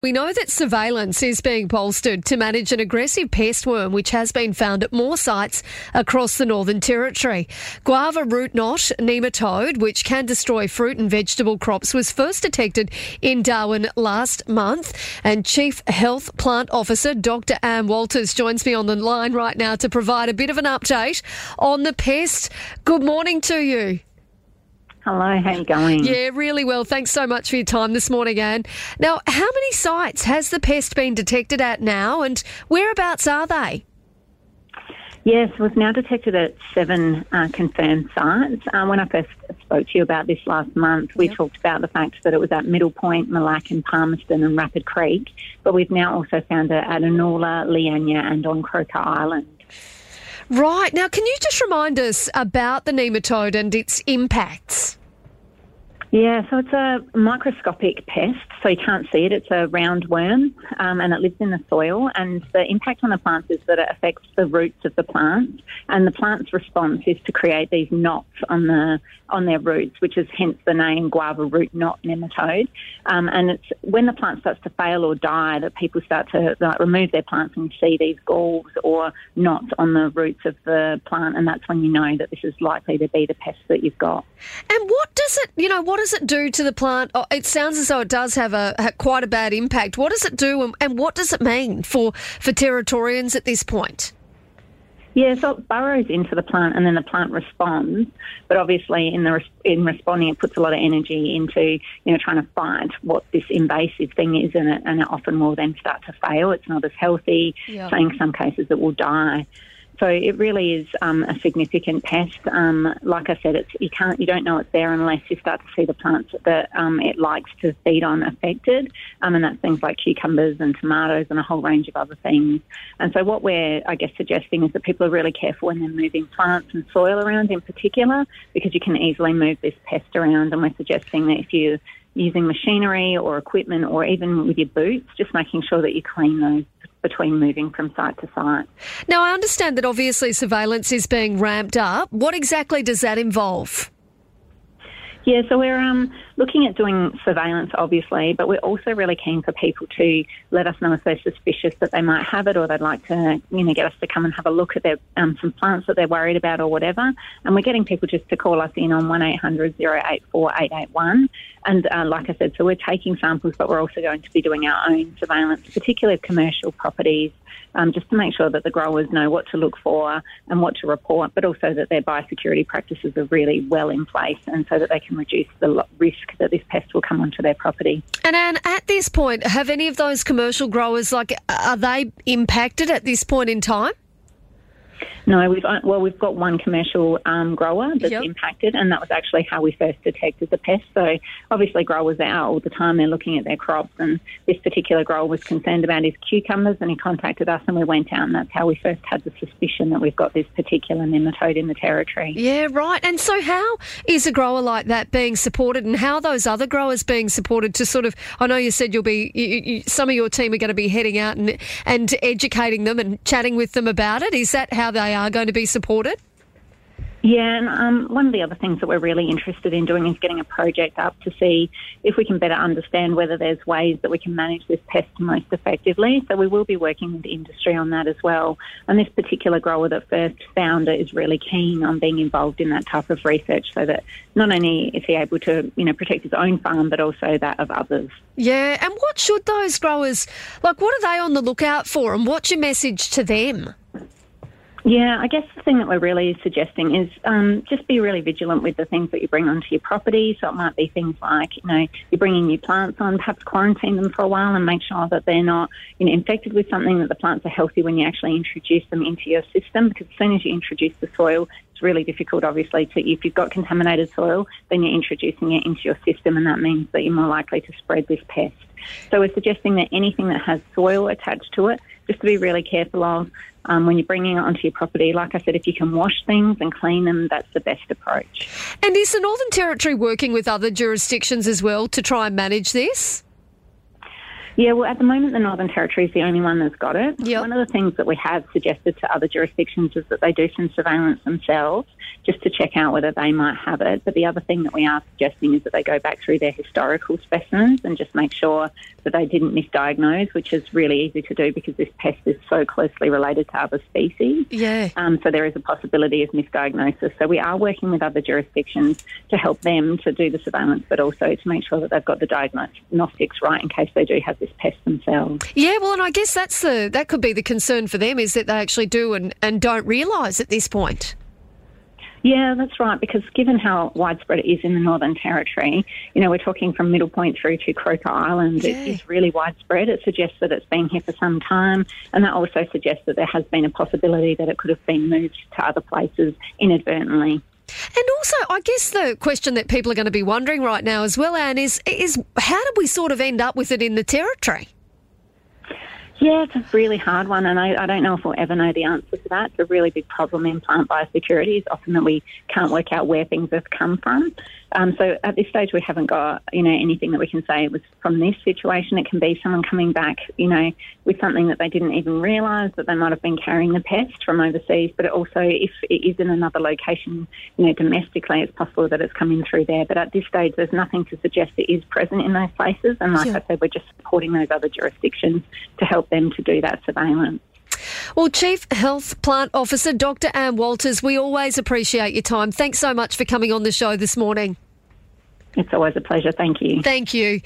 We know that surveillance is being bolstered to manage an aggressive pest worm which has been found at more sites across the Northern Territory. Guava root knot nematode, which can destroy fruit and vegetable crops, was first detected in Darwin last month. And Chief Health Plant Officer Dr. Anne Walters joins me on the line right now to provide a bit of an update on the pest. Good morning to you. Hello, how you going? Yeah, really well. Thanks so much for your time this morning, Anne. Now, how many sites has the pest been detected at now, and whereabouts are they? Yes, it was now detected at seven uh, confirmed sites. Uh, when I first spoke to you about this last month, we yep. talked about the fact that it was at Middle Point, Lacs, Palmerston, and Rapid Creek. But we've now also found it at Anula, Leanyer, and on Croker Island. Right. Now, can you just remind us about the nematode and its impacts? Yeah, so it's a microscopic pest, so you can't see it. It's a round worm, um, and it lives in the soil. And the impact on the plants is that it affects the roots of the plants, and the plant's response is to create these knots on the on their roots, which is hence the name guava root knot nematode. Um, and it's when the plant starts to fail or die that people start to like, remove their plants and see these galls or knots on the roots of the plant, and that's when you know that this is likely to be the pest that you've got. And what does it, you know, what does it do to the plant? Oh, it sounds as though it does have a quite a bad impact. What does it do, and, and what does it mean for for Territorians at this point? Yeah, so it burrows into the plant and then the plant responds. But obviously, in the in responding, it puts a lot of energy into you know trying to fight what this invasive thing is, and it and it often will then start to fail. It's not as healthy. So in some cases, it will die. So it really is um, a significant pest. Um, like I said, it's you can't you don't know it's there unless you start to see the plants that um, it likes to feed on affected, um, and that's things like cucumbers and tomatoes and a whole range of other things. And so what we're I guess suggesting is that people are really careful when they're moving plants and soil around in particular, because you can easily move this pest around. And we're suggesting that if you using machinery or equipment or even with your boots, just making sure that you clean those between moving from site to site. Now, I understand that obviously surveillance is being ramped up. What exactly does that involve? Yeah, so we're um, looking at doing surveillance, obviously, but we're also really keen for people to let us know if they're suspicious that they might have it, or they'd like to, you know, get us to come and have a look at their um, some plants that they're worried about, or whatever. And we're getting people just to call us in on one 84 881 And uh, like I said, so we're taking samples, but we're also going to be doing our own surveillance, particularly commercial properties um, just to make sure that the growers know what to look for and what to report, but also that their biosecurity practices are really well in place and so that they can reduce the risk that this pest will come onto their property. And Anne, at this point, have any of those commercial growers, like, are they impacted at this point in time? No, we've uh, well, we've got one commercial um, grower that's yep. impacted, and that was actually how we first detected the pest. So obviously, growers are out all the time; they're looking at their crops, and this particular grower was concerned about his cucumbers, and he contacted us, and we went out, and that's how we first had the suspicion that we've got this particular nematode in the territory. Yeah, right. And so, how is a grower like that being supported, and how are those other growers being supported to sort of? I know you said you'll be you, you, some of your team are going to be heading out and and educating them and chatting with them about it. Is that how they are going to be supported? Yeah, and um, one of the other things that we're really interested in doing is getting a project up to see if we can better understand whether there's ways that we can manage this pest most effectively. So we will be working with industry on that as well. And this particular grower that first found it is really keen on being involved in that type of research so that not only is he able to, you know, protect his own farm, but also that of others. Yeah, and what should those growers, like what are they on the lookout for and what's your message to them? Yeah, I guess the thing that we're really suggesting is um, just be really vigilant with the things that you bring onto your property. So it might be things like, you know, you're bringing new plants on, perhaps quarantine them for a while and make sure that they're not, you know, infected with something, that the plants are healthy when you actually introduce them into your system. Because as soon as you introduce the soil, it's really difficult, obviously, to if you've got contaminated soil, then you're introducing it into your system, and that means that you're more likely to spread this pest. So we're suggesting that anything that has soil attached to it, just to be really careful of um, when you're bringing it onto your property. Like I said, if you can wash things and clean them, that's the best approach. And is the Northern Territory working with other jurisdictions as well to try and manage this? Yeah, well, at the moment, the Northern Territory is the only one that's got it. Yep. One of the things that we have suggested to other jurisdictions is that they do some surveillance themselves just to check out whether they might have it. But the other thing that we are suggesting is that they go back through their historical specimens and just make sure that they didn't misdiagnose, which is really easy to do because this pest is so closely related to other species. Yeah. Um, so there is a possibility of misdiagnosis. So we are working with other jurisdictions to help them to do the surveillance, but also to make sure that they've got the diagnostics right in case they do have this pest themselves. Yeah, well, and I guess that's the that could be the concern for them is that they actually do and, and don't realise at this point. Yeah, that's right. Because given how widespread it is in the Northern Territory, you know, we're talking from Middle Point through to Croker Island. Yeah. It is really widespread. It suggests that it's been here for some time, and that also suggests that there has been a possibility that it could have been moved to other places inadvertently. And also, I guess the question that people are going to be wondering right now as well, Anne, is is how did we sort of end up with it in the territory? Yeah, it's a really hard one, and I, I don't know if we'll ever know the answer to that. It's a really big problem in plant biosecurity. It's often that we can't work out where things have come from. Um, so at this stage, we haven't got you know anything that we can say it was from this situation. It can be someone coming back, you know, with something that they didn't even realise that they might have been carrying the pest from overseas. But also, if it is in another location, you know, domestically, it's possible that it's coming through there. But at this stage, there's nothing to suggest it is present in those places. And like Yeah. I said, we're just supporting those other jurisdictions to help them to do that surveillance. Well, Chief Health Plant Officer Dr. Anne Walters, we always appreciate your time. Thanks so much for coming on the show this morning. It's always a pleasure. Thank you. Thank you.